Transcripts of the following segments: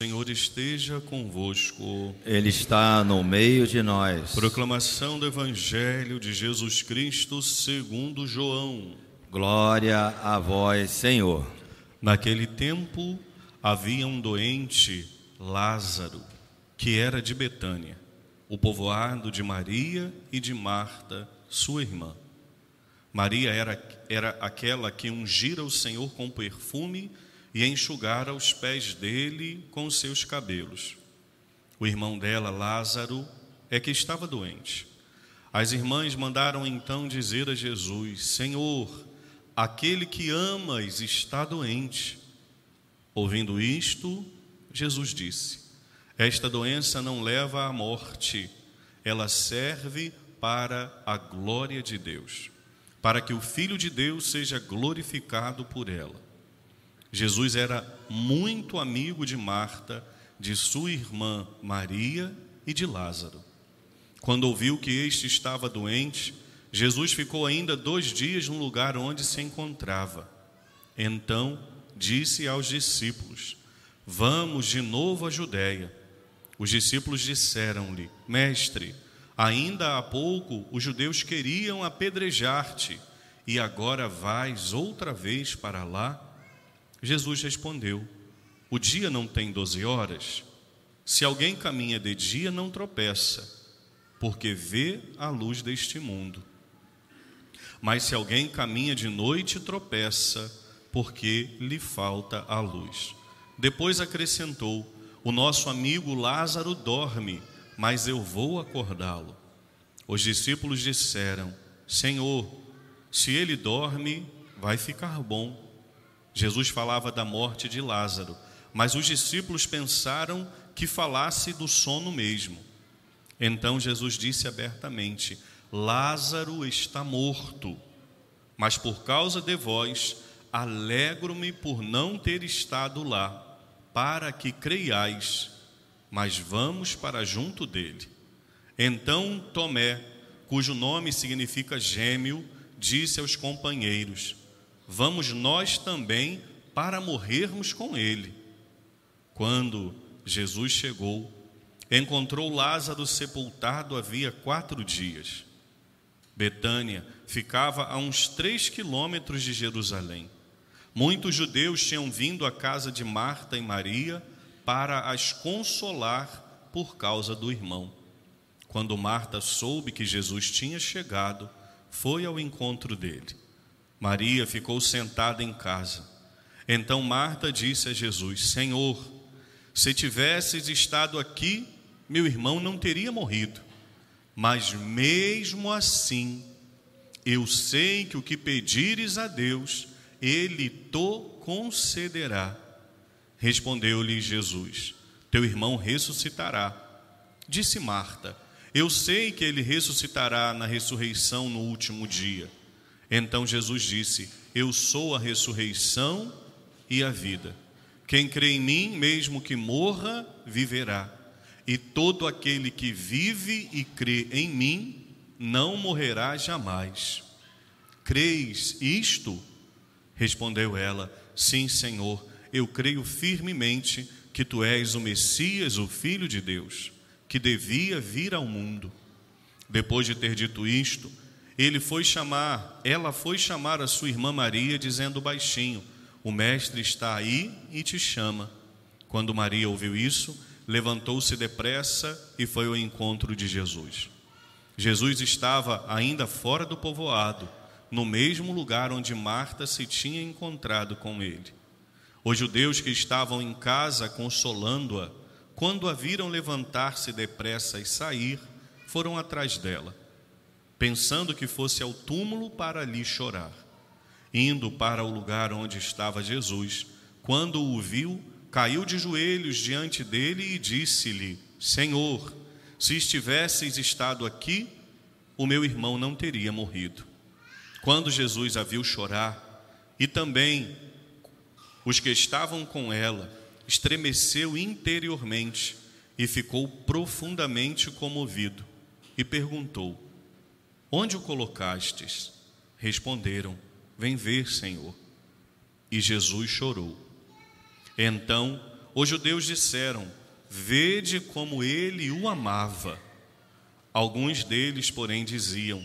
Senhor esteja convosco. Ele está no meio de nós. Proclamação do Evangelho de Jesus Cristo segundo João. Glória a vós, Senhor. Naquele tempo havia um doente, Lázaro, que era de Betânia, o povoado de Maria e de Marta, sua irmã. Maria era, era aquela que ungira o Senhor com perfume e enxugara os pés dele com seus cabelos. O irmão dela, Lázaro, é que estava doente. As irmãs mandaram então dizer a Jesus: Senhor, aquele que amas está doente. Ouvindo isto, Jesus disse: Esta doença não leva à morte, ela serve para a glória de Deus, para que o Filho de Deus seja glorificado por ela. Jesus era muito amigo de Marta, de sua irmã Maria e de Lázaro. Quando ouviu que este estava doente, Jesus ficou ainda dois dias no lugar onde se encontrava. Então disse aos discípulos: Vamos de novo à Judéia. Os discípulos disseram-lhe: Mestre, ainda há pouco os judeus queriam apedrejar-te, e agora vais outra vez para lá? Jesus respondeu: O dia não tem doze horas? Se alguém caminha de dia, não tropeça, porque vê a luz deste mundo. Mas se alguém caminha de noite, tropeça, porque lhe falta a luz. Depois acrescentou: O nosso amigo Lázaro dorme, mas eu vou acordá-lo. Os discípulos disseram: Senhor, se ele dorme, vai ficar bom. Jesus falava da morte de Lázaro, mas os discípulos pensaram que falasse do sono mesmo. Então Jesus disse abertamente: Lázaro está morto, mas por causa de vós, alegro-me por não ter estado lá, para que creiais, mas vamos para junto dele. Então Tomé, cujo nome significa gêmeo, disse aos companheiros: vamos nós também para morrermos com ele. Quando Jesus chegou, encontrou Lázaro sepultado havia quatro dias. Betânia ficava a uns três quilômetros de Jerusalém. Muitos judeus tinham vindo à casa de Marta e Maria para as consolar por causa do irmão. Quando Marta soube que Jesus tinha chegado, foi ao encontro dele. Maria ficou sentada em casa. Então Marta disse a Jesus: Senhor, se tivesses estado aqui, meu irmão não teria morrido. Mas mesmo assim, eu sei que o que pedires a Deus, ele to concederá. Respondeu-lhe Jesus: Teu irmão ressuscitará. Disse Marta: Eu sei que ele ressuscitará na ressurreição no último dia. Então Jesus disse: Eu sou a ressurreição e a vida. Quem crê em mim, mesmo que morra, viverá. E todo aquele que vive e crê em mim, não morrerá jamais. Creis isto? Respondeu ela: Sim, Senhor, eu creio firmemente que tu és o Messias, o Filho de Deus, que devia vir ao mundo. Depois de ter dito isto, ele foi chamar, ela foi chamar a sua irmã Maria, dizendo baixinho: O mestre está aí e te chama. Quando Maria ouviu isso, levantou-se depressa e foi ao encontro de Jesus. Jesus estava ainda fora do povoado, no mesmo lugar onde Marta se tinha encontrado com ele. Os judeus que estavam em casa consolando-a, quando a viram levantar-se depressa e sair, foram atrás dela pensando que fosse ao túmulo para ali chorar. Indo para o lugar onde estava Jesus, quando o viu, caiu de joelhos diante dele e disse-lhe: Senhor, se estivesses estado aqui, o meu irmão não teria morrido. Quando Jesus a viu chorar, e também os que estavam com ela, estremeceu interiormente e ficou profundamente comovido e perguntou: Onde o colocastes? Responderam: Vem ver, Senhor. E Jesus chorou. Então os judeus disseram: Vede como ele o amava. Alguns deles, porém, diziam: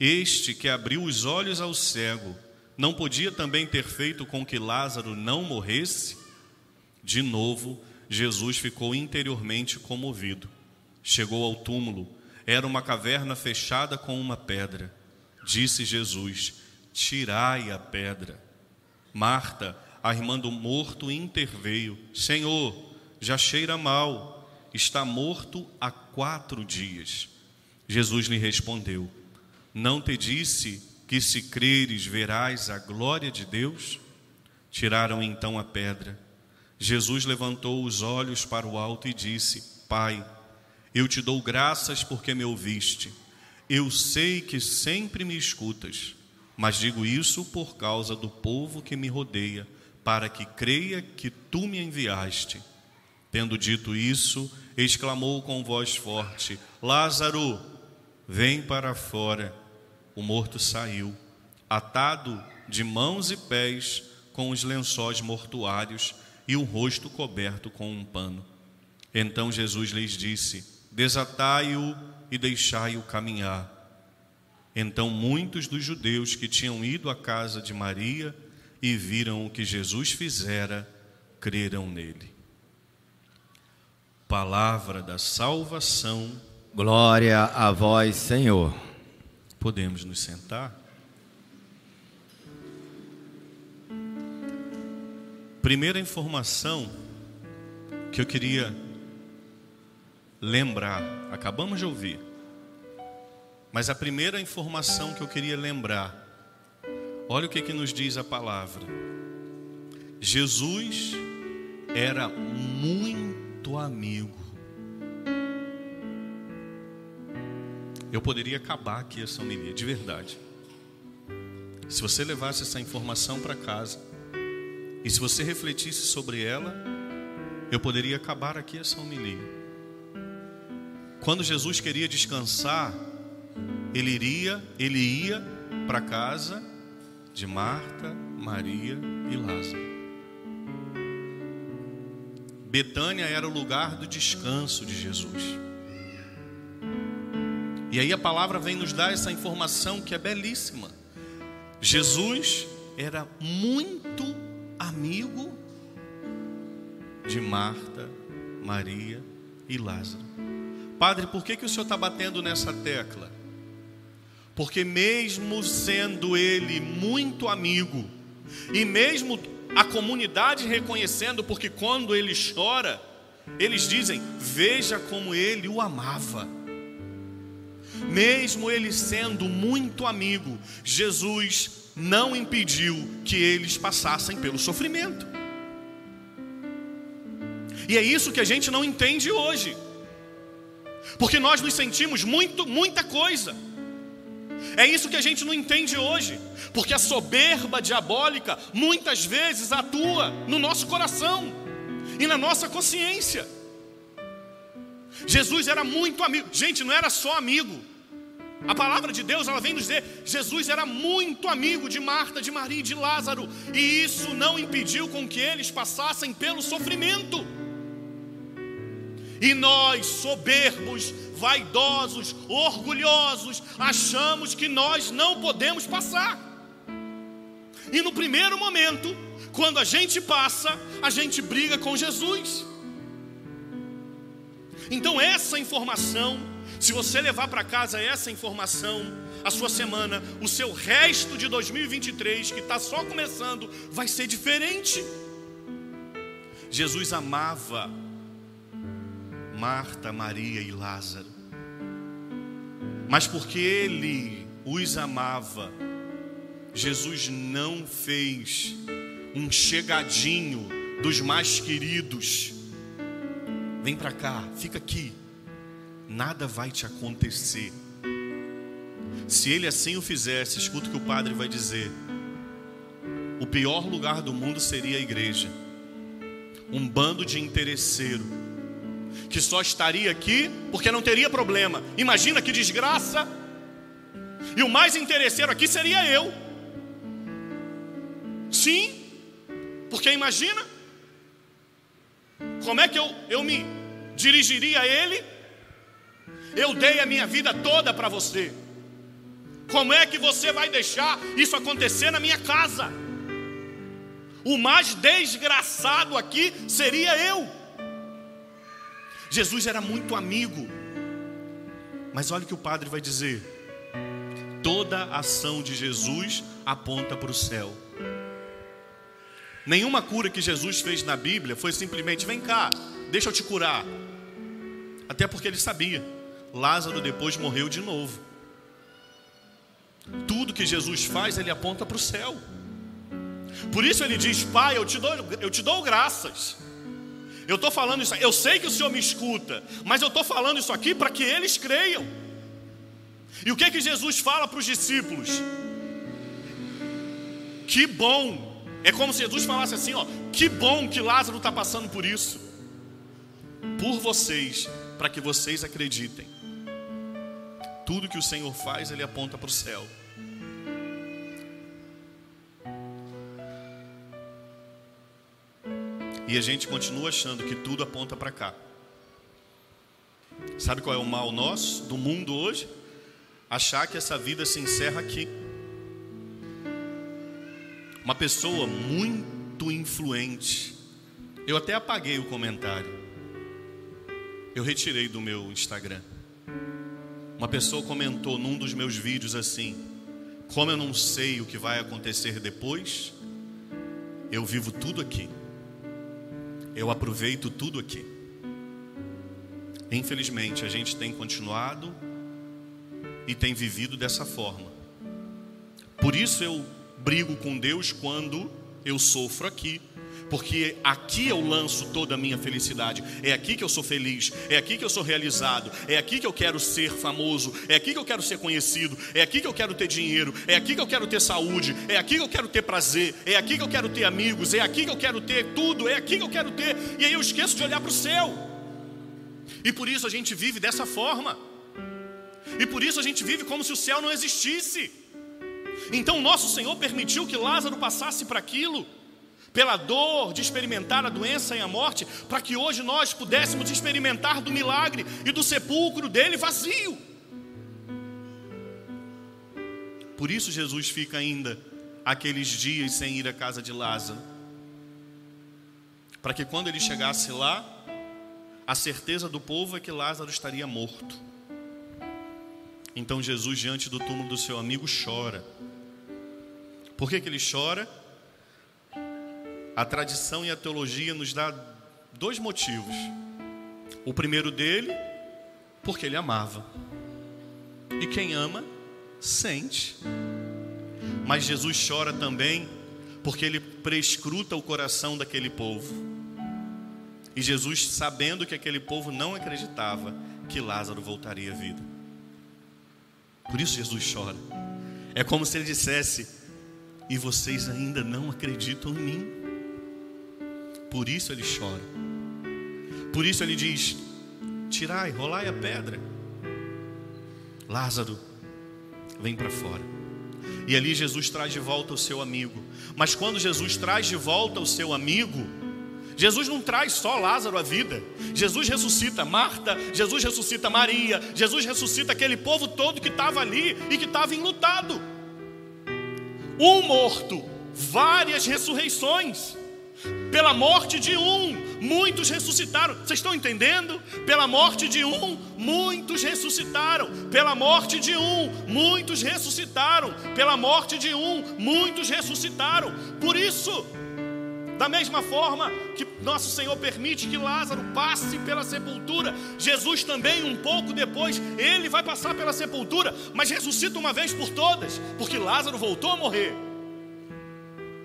Este que abriu os olhos ao cego, não podia também ter feito com que Lázaro não morresse? De novo, Jesus ficou interiormente comovido. Chegou ao túmulo, era uma caverna fechada com uma pedra. Disse Jesus: Tirai a pedra. Marta, a irmã do morto, interveio: Senhor, já cheira mal, está morto há quatro dias. Jesus lhe respondeu: Não te disse que se creres verás a glória de Deus? Tiraram então a pedra. Jesus levantou os olhos para o alto e disse: Pai, eu te dou graças porque me ouviste. Eu sei que sempre me escutas, mas digo isso por causa do povo que me rodeia, para que creia que tu me enviaste. Tendo dito isso, exclamou com voz forte: Lázaro, vem para fora. O morto saiu, atado de mãos e pés com os lençóis mortuários e o rosto coberto com um pano. Então Jesus lhes disse: Desatai-o e deixai-o caminhar. Então muitos dos judeus que tinham ido à casa de Maria e viram o que Jesus fizera, creram nele. Palavra da salvação. Glória a vós, Senhor. Podemos nos sentar? Primeira informação que eu queria lembrar, acabamos de ouvir, mas a primeira informação que eu queria lembrar, olha o que, que nos diz a palavra: Jesus era muito amigo Eu poderia acabar aqui essa homilia, de verdade. Se você levasse essa informação para casa e se você refletisse sobre ela, eu poderia acabar aqui essa homilia. Quando Jesus queria descansar, ele iria, ele ia para casa de Marta, Maria e Lázaro. Betânia era o lugar do descanso de Jesus. E aí a palavra vem nos dar essa informação que é belíssima. Jesus era muito amigo de Marta, Maria e Lázaro. Padre, por que, que o senhor está batendo nessa tecla? Porque, mesmo sendo ele muito amigo, e mesmo a comunidade reconhecendo, porque quando ele chora, eles dizem: Veja como ele o amava mesmo ele sendo muito amigo, Jesus não impediu que eles passassem pelo sofrimento. E é isso que a gente não entende hoje. Porque nós nos sentimos muito, muita coisa. É isso que a gente não entende hoje, porque a soberba diabólica muitas vezes atua no nosso coração e na nossa consciência. Jesus era muito amigo, gente, não era só amigo, a palavra de Deus, ela vem nos dizer, Jesus era muito amigo de Marta, de Maria e de Lázaro, e isso não impediu com que eles passassem pelo sofrimento. E nós, soberbos, vaidosos, orgulhosos, achamos que nós não podemos passar. E no primeiro momento, quando a gente passa, a gente briga com Jesus. Então, essa informação se você levar para casa essa informação, a sua semana, o seu resto de 2023, que está só começando, vai ser diferente. Jesus amava Marta, Maria e Lázaro, mas porque Ele os amava, Jesus não fez um chegadinho dos mais queridos. Vem para cá, fica aqui nada vai te acontecer. Se ele assim o fizesse, escuta o que o padre vai dizer. O pior lugar do mundo seria a igreja. Um bando de interesseiro que só estaria aqui porque não teria problema. Imagina que desgraça. E o mais interesseiro aqui seria eu. Sim, porque imagina Como é que eu, eu me dirigiria a Ele? Eu dei a minha vida toda para você. Como é que você vai deixar isso acontecer na minha casa? O mais desgraçado aqui seria eu. Jesus era muito amigo. Mas olha o que o padre vai dizer. Toda ação de Jesus aponta para o céu. Nenhuma cura que Jesus fez na Bíblia foi simplesmente: vem cá, deixa eu te curar. Até porque ele sabia, Lázaro depois morreu de novo. Tudo que Jesus faz, ele aponta para o céu. Por isso ele diz: Pai, eu te dou, eu te dou graças. Eu estou falando isso, eu sei que o Senhor me escuta, mas eu estou falando isso aqui para que eles creiam. E o que que Jesus fala para os discípulos? Que bom é como se Jesus falasse assim: ó, que bom que Lázaro está passando por isso, por vocês, para que vocês acreditem. Tudo que o Senhor faz, Ele aponta para o céu. E a gente continua achando que tudo aponta para cá. Sabe qual é o mal nosso, do mundo hoje? Achar que essa vida se encerra aqui. Uma pessoa muito influente. Eu até apaguei o comentário. Eu retirei do meu Instagram. Uma pessoa comentou num dos meus vídeos assim: Como eu não sei o que vai acontecer depois, eu vivo tudo aqui. Eu aproveito tudo aqui. Infelizmente, a gente tem continuado e tem vivido dessa forma. Por isso eu brigo com Deus quando eu sofro aqui. Porque aqui eu lanço toda a minha felicidade. É aqui que eu sou feliz. É aqui que eu sou realizado. É aqui que eu quero ser famoso. É aqui que eu quero ser conhecido. É aqui que eu quero ter dinheiro. É aqui que eu quero ter saúde. É aqui que eu quero ter prazer. É aqui que eu quero ter amigos. É aqui que eu quero ter tudo. É aqui que eu quero ter. E aí eu esqueço de olhar para o céu. E por isso a gente vive dessa forma. E por isso a gente vive como se o céu não existisse. Então nosso Senhor permitiu que Lázaro passasse para aquilo, pela dor de experimentar a doença e a morte, para que hoje nós pudéssemos experimentar do milagre e do sepulcro dele vazio. Por isso Jesus fica ainda aqueles dias sem ir à casa de Lázaro, para que quando ele chegasse lá, a certeza do povo é que Lázaro estaria morto. Então Jesus, diante do túmulo do seu amigo, chora. Por que, que ele chora? A tradição e a teologia nos dá dois motivos. O primeiro dele, porque ele amava. E quem ama, sente. Mas Jesus chora também porque ele prescruta o coração daquele povo. E Jesus, sabendo que aquele povo não acreditava que Lázaro voltaria à vida. Por isso Jesus chora. É como se ele dissesse: e vocês ainda não acreditam em mim. Por isso ele chora. Por isso ele diz: Tirai, rolai a pedra. Lázaro, vem para fora. E ali Jesus traz de volta o seu amigo. Mas quando Jesus traz de volta o seu amigo, Jesus não traz só Lázaro à vida. Jesus ressuscita Marta, Jesus ressuscita Maria, Jesus ressuscita aquele povo todo que estava ali e que estava enlutado um morto, várias ressurreições. Pela morte de um, muitos ressuscitaram. Vocês estão entendendo? Pela morte de um, muitos ressuscitaram. Pela morte de um, muitos ressuscitaram. Pela morte de um, muitos ressuscitaram. Por isso, da mesma forma que nosso Senhor permite que Lázaro passe pela sepultura, Jesus também, um pouco depois, ele vai passar pela sepultura, mas ressuscita uma vez por todas, porque Lázaro voltou a morrer.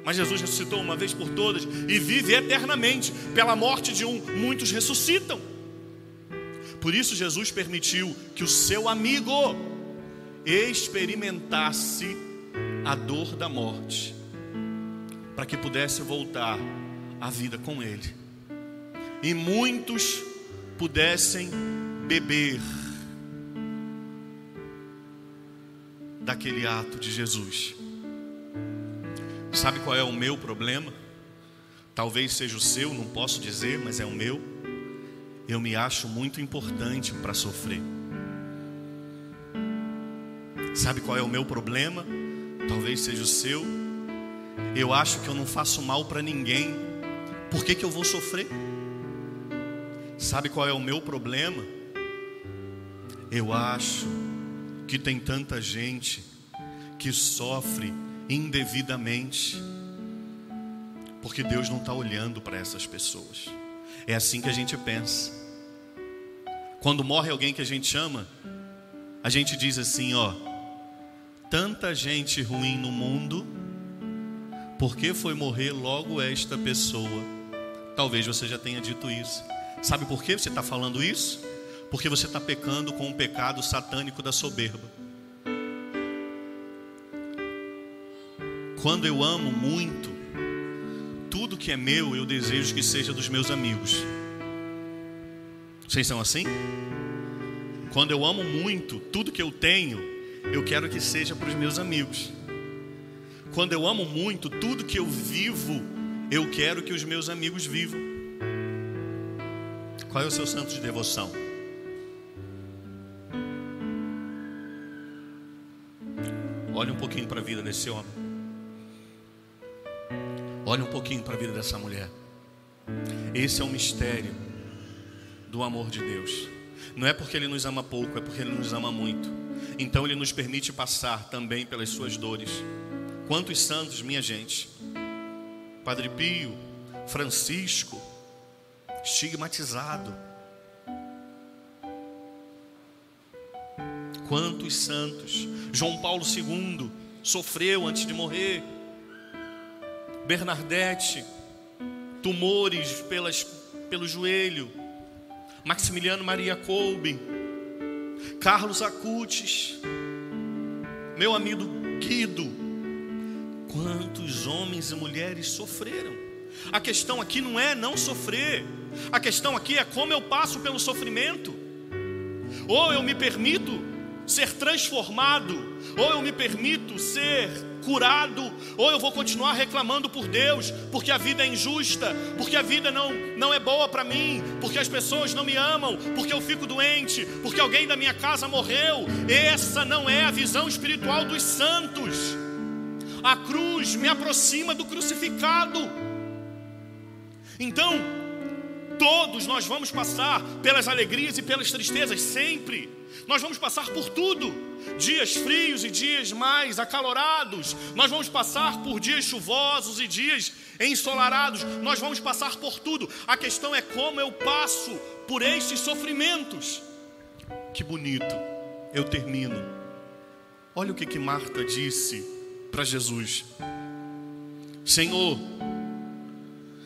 Mas Jesus ressuscitou uma vez por todas e vive eternamente. Pela morte de um, muitos ressuscitam. Por isso, Jesus permitiu que o seu amigo experimentasse a dor da morte para que pudesse voltar à vida com Ele. E muitos pudessem beber daquele ato de Jesus. Sabe qual é o meu problema? talvez seja o seu, não posso dizer, mas é o meu. Eu me acho muito importante para sofrer. Sabe qual é o meu problema? Talvez seja o seu. Eu acho que eu não faço mal para ninguém. Por que, que eu vou sofrer? Sabe qual é o meu problema? Eu acho que tem tanta gente que sofre indevidamente, porque Deus não está olhando para essas pessoas. É assim que a gente pensa. Quando morre alguém que a gente ama, a gente diz assim: ó, tanta gente ruim no mundo, por que foi morrer logo esta pessoa? Talvez você já tenha dito isso. Sabe por que você está falando isso? Porque você está pecando com o pecado satânico da soberba. Quando eu amo muito, tudo que é meu eu desejo que seja dos meus amigos. Vocês são assim? Quando eu amo muito, tudo que eu tenho, eu quero que seja para os meus amigos. Quando eu amo muito, tudo que eu vivo, eu quero que os meus amigos vivam. Qual é o seu santo de devoção? Olhe um pouquinho para a vida desse homem. Olhe um pouquinho para a vida dessa mulher. Esse é o mistério do amor de Deus. Não é porque Ele nos ama pouco, é porque Ele nos ama muito. Então Ele nos permite passar também pelas suas dores. Quantos santos, minha gente? Padre Pio, Francisco, estigmatizado. Quantos santos? João Paulo II sofreu antes de morrer. Bernadette, tumores pelas, pelo joelho. Maximiliano Maria Kolbe, Carlos Acutis, meu amigo Guido. Quantos homens e mulheres sofreram? A questão aqui não é não sofrer, a questão aqui é como eu passo pelo sofrimento. Ou eu me permito ser transformado, ou eu me permito ser curado, ou eu vou continuar reclamando por Deus, porque a vida é injusta, porque a vida não, não é boa para mim, porque as pessoas não me amam, porque eu fico doente, porque alguém da minha casa morreu. Essa não é a visão espiritual dos santos. A cruz me aproxima do crucificado. Então, todos nós vamos passar pelas alegrias e pelas tristezas, sempre. Nós vamos passar por tudo, dias frios e dias mais acalorados. Nós vamos passar por dias chuvosos e dias ensolarados. Nós vamos passar por tudo. A questão é como eu passo por estes sofrimentos. Que bonito. Eu termino. Olha o que que Marta disse para Jesus. Senhor,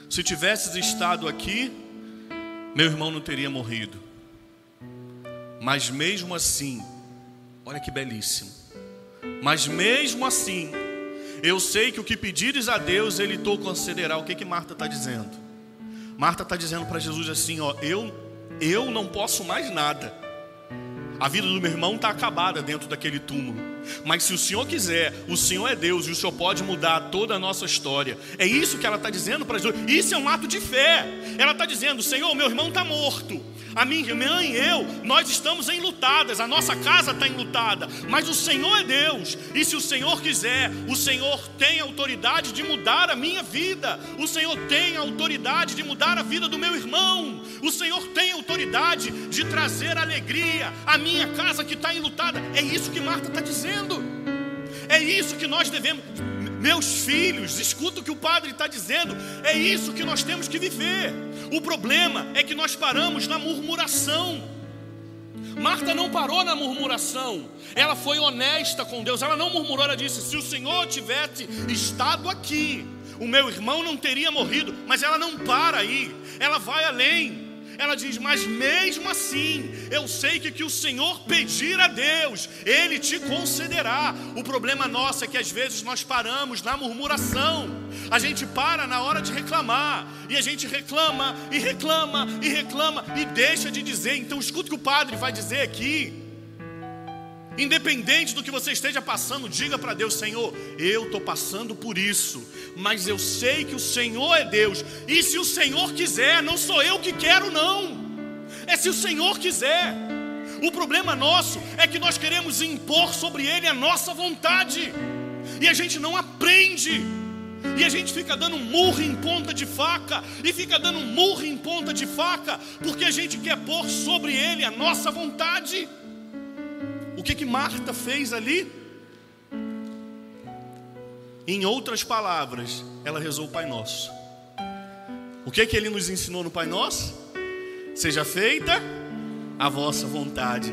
se tivesses estado aqui, meu irmão não teria morrido. Mas mesmo assim, olha que belíssimo. Mas mesmo assim, eu sei que o que pedires a Deus, Ele te concederá. O que que Marta está dizendo? Marta está dizendo para Jesus assim: ó, eu, eu não posso mais nada. A vida do meu irmão está acabada dentro daquele túmulo. Mas se o Senhor quiser, o Senhor é Deus e o Senhor pode mudar toda a nossa história. É isso que ela está dizendo para Jesus. Isso é um ato de fé. Ela está dizendo: Senhor, meu irmão está morto. A minha irmã e eu, nós estamos enlutadas. A nossa casa está enlutada. Mas o Senhor é Deus. E se o Senhor quiser, o Senhor tem autoridade de mudar a minha vida. O Senhor tem autoridade de mudar a vida do meu irmão. O Senhor tem autoridade de trazer alegria à minha casa que está enlutada. É isso que Marta está dizendo. É isso que nós devemos. Meus filhos, escuta o que o padre está dizendo. É isso que nós temos que viver. O problema é que nós paramos na murmuração. Marta não parou na murmuração, ela foi honesta com Deus, ela não murmurou, ela disse: Se o Senhor tivesse estado aqui, o meu irmão não teria morrido, mas ela não para aí, ela vai além. Ela diz: Mas mesmo assim, eu sei que que o Senhor pedir a Deus, Ele te concederá. O problema nosso é que às vezes nós paramos na murmuração, a gente para na hora de reclamar, e a gente reclama, e reclama, e reclama, e deixa de dizer. Então, escuta o que o padre vai dizer aqui. Independente do que você esteja passando, diga para Deus: Senhor, eu estou passando por isso, mas eu sei que o Senhor é Deus, e se o Senhor quiser, não sou eu que quero, não, é se o Senhor quiser. O problema nosso é que nós queremos impor sobre Ele a nossa vontade, e a gente não aprende, e a gente fica dando murro em ponta de faca, e fica dando murro em ponta de faca, porque a gente quer pôr sobre Ele a nossa vontade. O que que Marta fez ali? Em outras palavras, ela rezou o Pai Nosso. O que que ele nos ensinou no Pai Nosso? Seja feita a vossa vontade.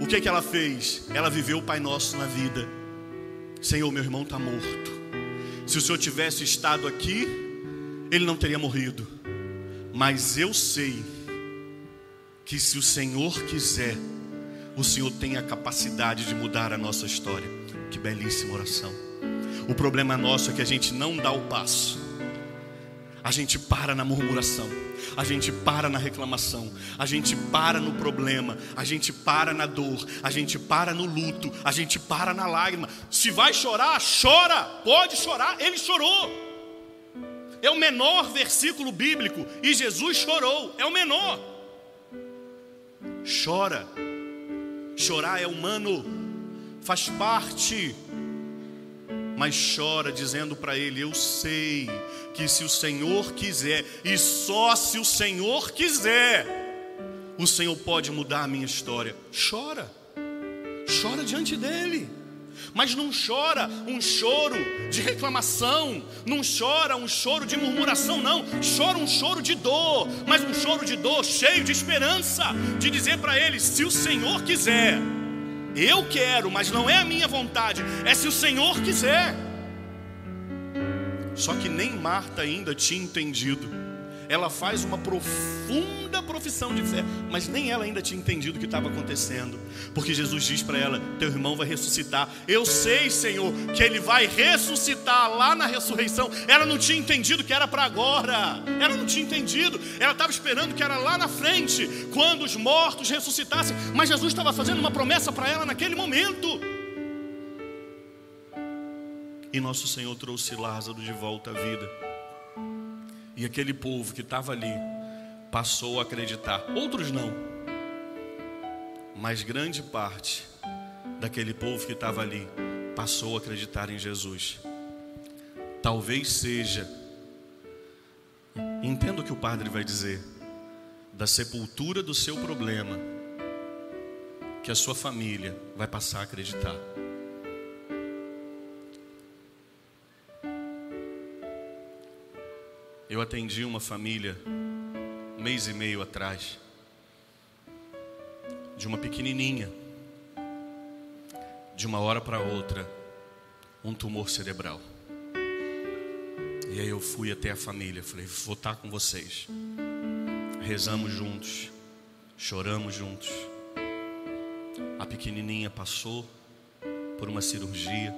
O que que ela fez? Ela viveu o Pai Nosso na vida. Senhor, meu irmão está morto. Se o Senhor tivesse estado aqui, ele não teria morrido. Mas eu sei que se o Senhor quiser, o Senhor tem a capacidade de mudar a nossa história. Que belíssima oração. O problema nosso é que a gente não dá o passo. A gente para na murmuração, a gente para na reclamação, a gente para no problema, a gente para na dor, a gente para no luto, a gente para na lágrima. Se vai chorar, chora, pode chorar, ele chorou. É o menor versículo bíblico e Jesus chorou, é o menor. Chora, Chorar é humano, faz parte. Mas chora dizendo para ele: Eu sei que se o Senhor quiser, e só se o Senhor quiser, o Senhor pode mudar a minha história. Chora, chora diante dele mas não chora um choro de reclamação, não chora um choro de murmuração, não, chora um choro de dor, mas um choro de dor cheio de esperança, de dizer para ele: se o Senhor quiser, eu quero, mas não é a minha vontade, é se o Senhor quiser. Só que nem Marta ainda tinha entendido ela faz uma profunda profissão de fé, mas nem ela ainda tinha entendido o que estava acontecendo, porque Jesus diz para ela: Teu irmão vai ressuscitar. Eu sei, Senhor, que ele vai ressuscitar lá na ressurreição. Ela não tinha entendido que era para agora, ela não tinha entendido, ela estava esperando que era lá na frente, quando os mortos ressuscitassem, mas Jesus estava fazendo uma promessa para ela naquele momento. E nosso Senhor trouxe Lázaro de volta à vida. E aquele povo que estava ali passou a acreditar. Outros não. Mas grande parte daquele povo que estava ali passou a acreditar em Jesus. Talvez seja, entenda o que o padre vai dizer, da sepultura do seu problema, que a sua família vai passar a acreditar. Eu atendi uma família um mês e meio atrás, de uma pequenininha, de uma hora para outra, um tumor cerebral. E aí eu fui até a família, falei: vou estar com vocês. Rezamos juntos, choramos juntos. A pequenininha passou por uma cirurgia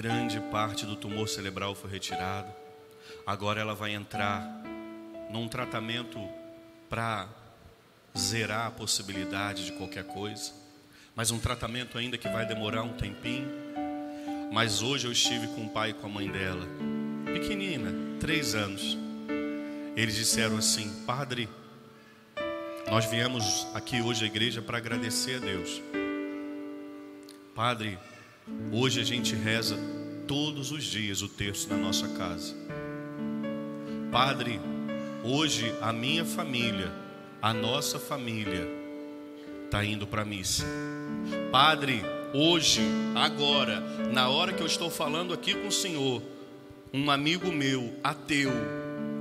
grande parte do tumor cerebral foi retirado. Agora ela vai entrar num tratamento para zerar a possibilidade de qualquer coisa, mas um tratamento ainda que vai demorar um tempinho. Mas hoje eu estive com o pai e com a mãe dela, pequenina, três anos. Eles disseram assim: Padre, nós viemos aqui hoje à igreja para agradecer a Deus. Padre, Hoje a gente reza todos os dias o terço na nossa casa. Padre, hoje a minha família, a nossa família, está indo para a missa. Padre, hoje, agora, na hora que eu estou falando aqui com o Senhor, um amigo meu, ateu,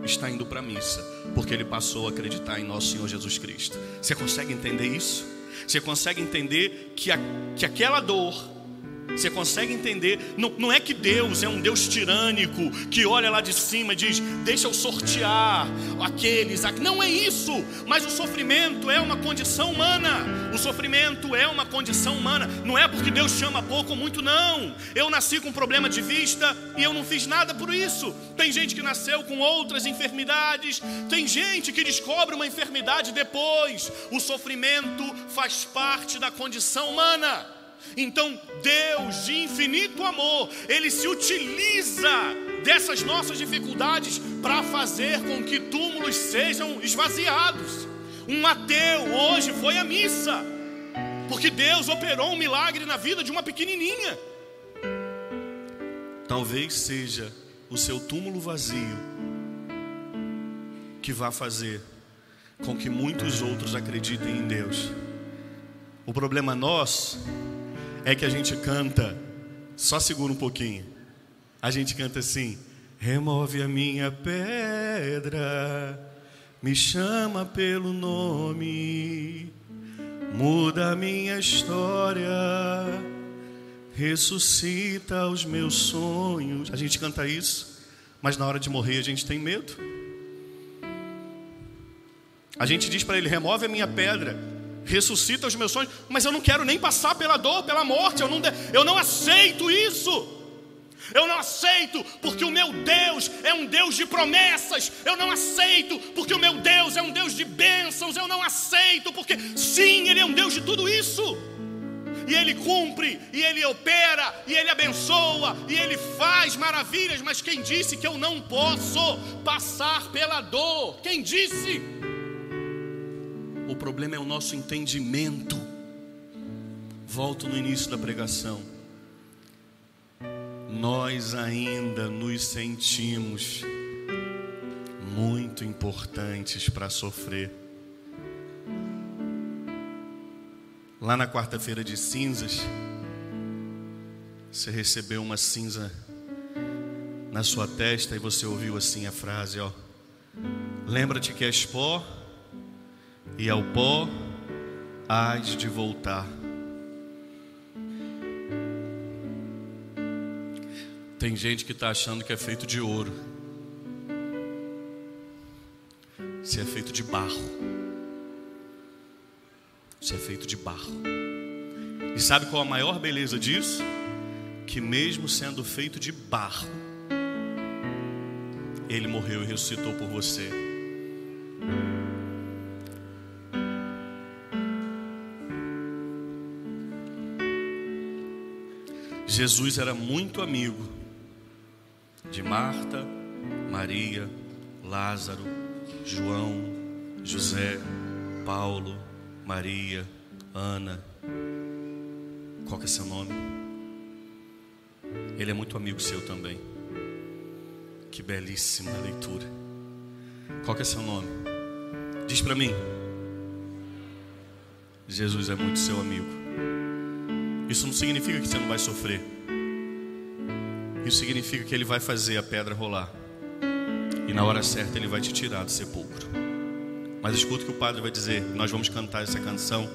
está indo para a missa, porque ele passou a acreditar em nosso Senhor Jesus Cristo. Você consegue entender isso? Você consegue entender que, a, que aquela dor Você consegue entender? Não, não é que Deus é um Deus tirânico que olha lá de cima e diz: Deixa eu sortear aqueles. Não é isso. Mas o sofrimento é uma condição humana. O sofrimento é uma condição humana. Não é porque Deus chama pouco ou muito, não. Eu nasci com problema de vista e eu não fiz nada por isso. Tem gente que nasceu com outras enfermidades. Tem gente que descobre uma enfermidade depois. O sofrimento faz parte da condição humana. Então, Deus de infinito amor, Ele se utiliza dessas nossas dificuldades para fazer com que túmulos sejam esvaziados. Um ateu hoje foi à missa, porque Deus operou um milagre na vida de uma pequenininha. Talvez seja o seu túmulo vazio que vá fazer com que muitos outros acreditem em Deus. O problema nosso é que a gente canta, só segura um pouquinho. A gente canta assim: remove a minha pedra, me chama pelo nome, muda a minha história, ressuscita os meus sonhos. A gente canta isso, mas na hora de morrer a gente tem medo. A gente diz para ele: remove a minha pedra, ressuscita os meus sonhos, mas eu não quero nem passar pela dor, pela morte, eu não, eu não aceito isso. Eu não aceito porque o meu Deus é um Deus de promessas. Eu não aceito porque o meu Deus é um Deus de bênçãos. Eu não aceito porque, sim, Ele é um Deus de tudo isso. E Ele cumpre, e Ele opera, e Ele abençoa, e Ele faz maravilhas. Mas quem disse que eu não posso passar pela dor? Quem disse? O problema é o nosso entendimento. Volto no início da pregação. Nós ainda nos sentimos muito importantes para sofrer. Lá na quarta-feira de cinzas, você recebeu uma cinza na sua testa e você ouviu assim a frase, ó: Lembra-te que és pó e ao pó hás de voltar. Tem gente que está achando que é feito de ouro, se é feito de barro. Se é feito de barro. E sabe qual a maior beleza disso? Que mesmo sendo feito de barro, ele morreu e ressuscitou por você. Jesus era muito amigo de Marta, Maria, Lázaro, João, José, Paulo, Maria, Ana. Qual que é seu nome? Ele é muito amigo seu também. Que belíssima leitura. Qual que é seu nome? Diz para mim. Jesus é muito seu amigo. Isso não significa que você não vai sofrer. Isso significa que Ele vai fazer a pedra rolar. E na hora certa Ele vai te tirar do sepulcro. Mas escuta o que o padre vai dizer. Nós vamos cantar essa canção.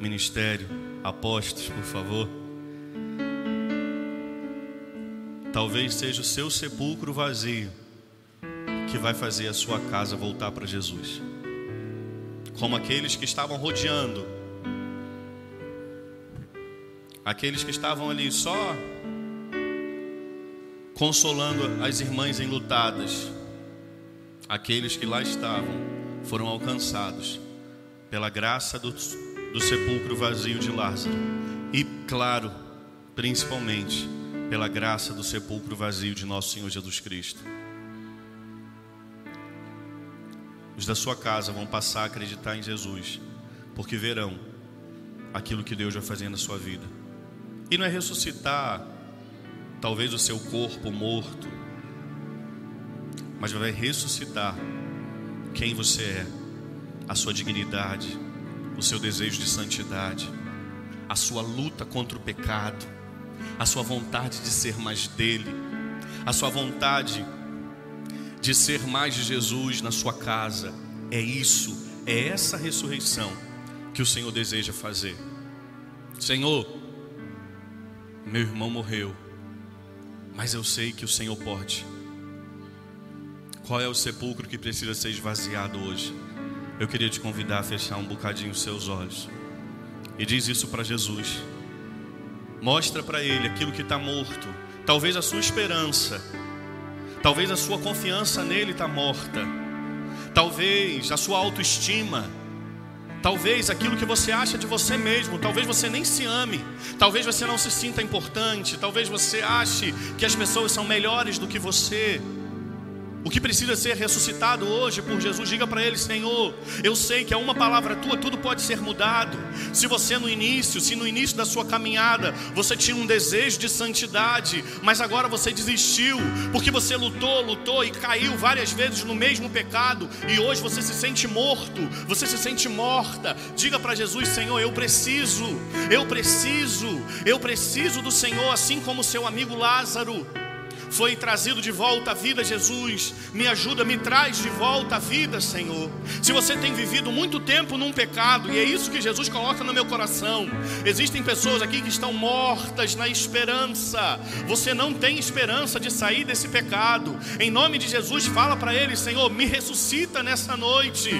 Ministério, apóstolos, por favor. Talvez seja o seu sepulcro vazio que vai fazer a sua casa voltar para Jesus. Como aqueles que estavam rodeando aqueles que estavam ali só consolando as irmãs enlutadas, aqueles que lá estavam foram alcançados pela graça do, do sepulcro vazio de Lázaro e, claro, principalmente pela graça do sepulcro vazio de nosso Senhor Jesus Cristo. Os da sua casa vão passar a acreditar em Jesus, porque verão aquilo que Deus vai fazer na sua vida. E não é ressuscitar, talvez, o seu corpo morto, mas vai ressuscitar quem você é, a sua dignidade, o seu desejo de santidade, a sua luta contra o pecado, a sua vontade de ser mais dele, a sua vontade de ser mais de Jesus na sua casa. É isso, é essa ressurreição que o Senhor deseja fazer. Senhor, meu irmão morreu, mas eu sei que o Senhor pode. Qual é o sepulcro que precisa ser esvaziado hoje? Eu queria te convidar a fechar um bocadinho os seus olhos e diz isso para Jesus. Mostra para Ele aquilo que está morto, talvez a sua esperança, talvez a sua confiança nele está morta, talvez a sua autoestima Talvez aquilo que você acha de você mesmo, talvez você nem se ame, talvez você não se sinta importante, talvez você ache que as pessoas são melhores do que você. O que precisa ser ressuscitado hoje por Jesus, diga para ele: Senhor, eu sei que a uma palavra tua tudo pode ser mudado. Se você no início, se no início da sua caminhada você tinha um desejo de santidade, mas agora você desistiu, porque você lutou, lutou e caiu várias vezes no mesmo pecado, e hoje você se sente morto, você se sente morta. Diga para Jesus: Senhor, eu preciso, eu preciso, eu preciso do Senhor, assim como seu amigo Lázaro foi trazido de volta à vida, Jesus. Me ajuda, me traz de volta à vida, Senhor. Se você tem vivido muito tempo num pecado, e é isso que Jesus coloca no meu coração, existem pessoas aqui que estão mortas na esperança. Você não tem esperança de sair desse pecado. Em nome de Jesus, fala para ele, Senhor, me ressuscita nessa noite.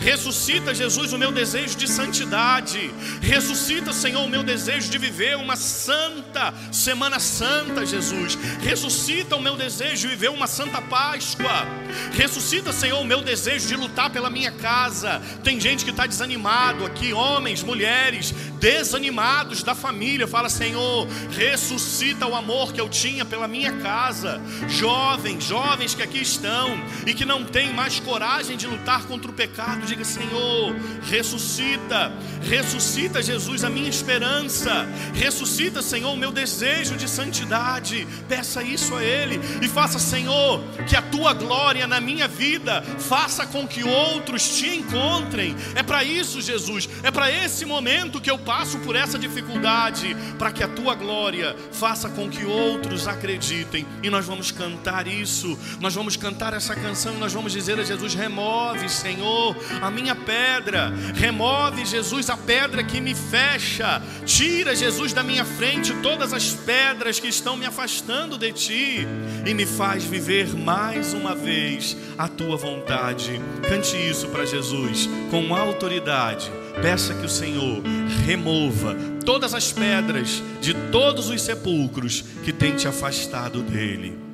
Ressuscita, Jesus, o meu desejo de santidade. Ressuscita, Senhor, o meu desejo de viver uma santa semana santa, Jesus. Ressuscita ressuscita o meu desejo de viver uma santa Páscoa. Ressuscita, Senhor, o meu desejo de lutar pela minha casa. Tem gente que está desanimado aqui, homens, mulheres, desanimados da família. Fala, Senhor, ressuscita o amor que eu tinha pela minha casa. Jovens, jovens que aqui estão e que não têm mais coragem de lutar contra o pecado, diga, Senhor, ressuscita, ressuscita, Jesus, a minha esperança. Ressuscita, Senhor, o meu desejo de santidade. Peça isso a Ele. E faça, Senhor, que a tua glória na minha vida faça com que outros te encontrem. É para isso, Jesus, é para esse momento que eu passo por essa dificuldade, para que a tua glória faça com que outros acreditem. E nós vamos cantar isso, nós vamos cantar essa canção e nós vamos dizer a Jesus: remove, Senhor, a minha pedra, remove, Jesus, a pedra que me fecha, tira, Jesus, da minha frente todas as pedras que estão me afastando de ti e me faz viver mais uma vez a tua vontade. Cante isso para Jesus com autoridade. Peça que o Senhor remova todas as pedras de todos os sepulcros que tem te afastado dele.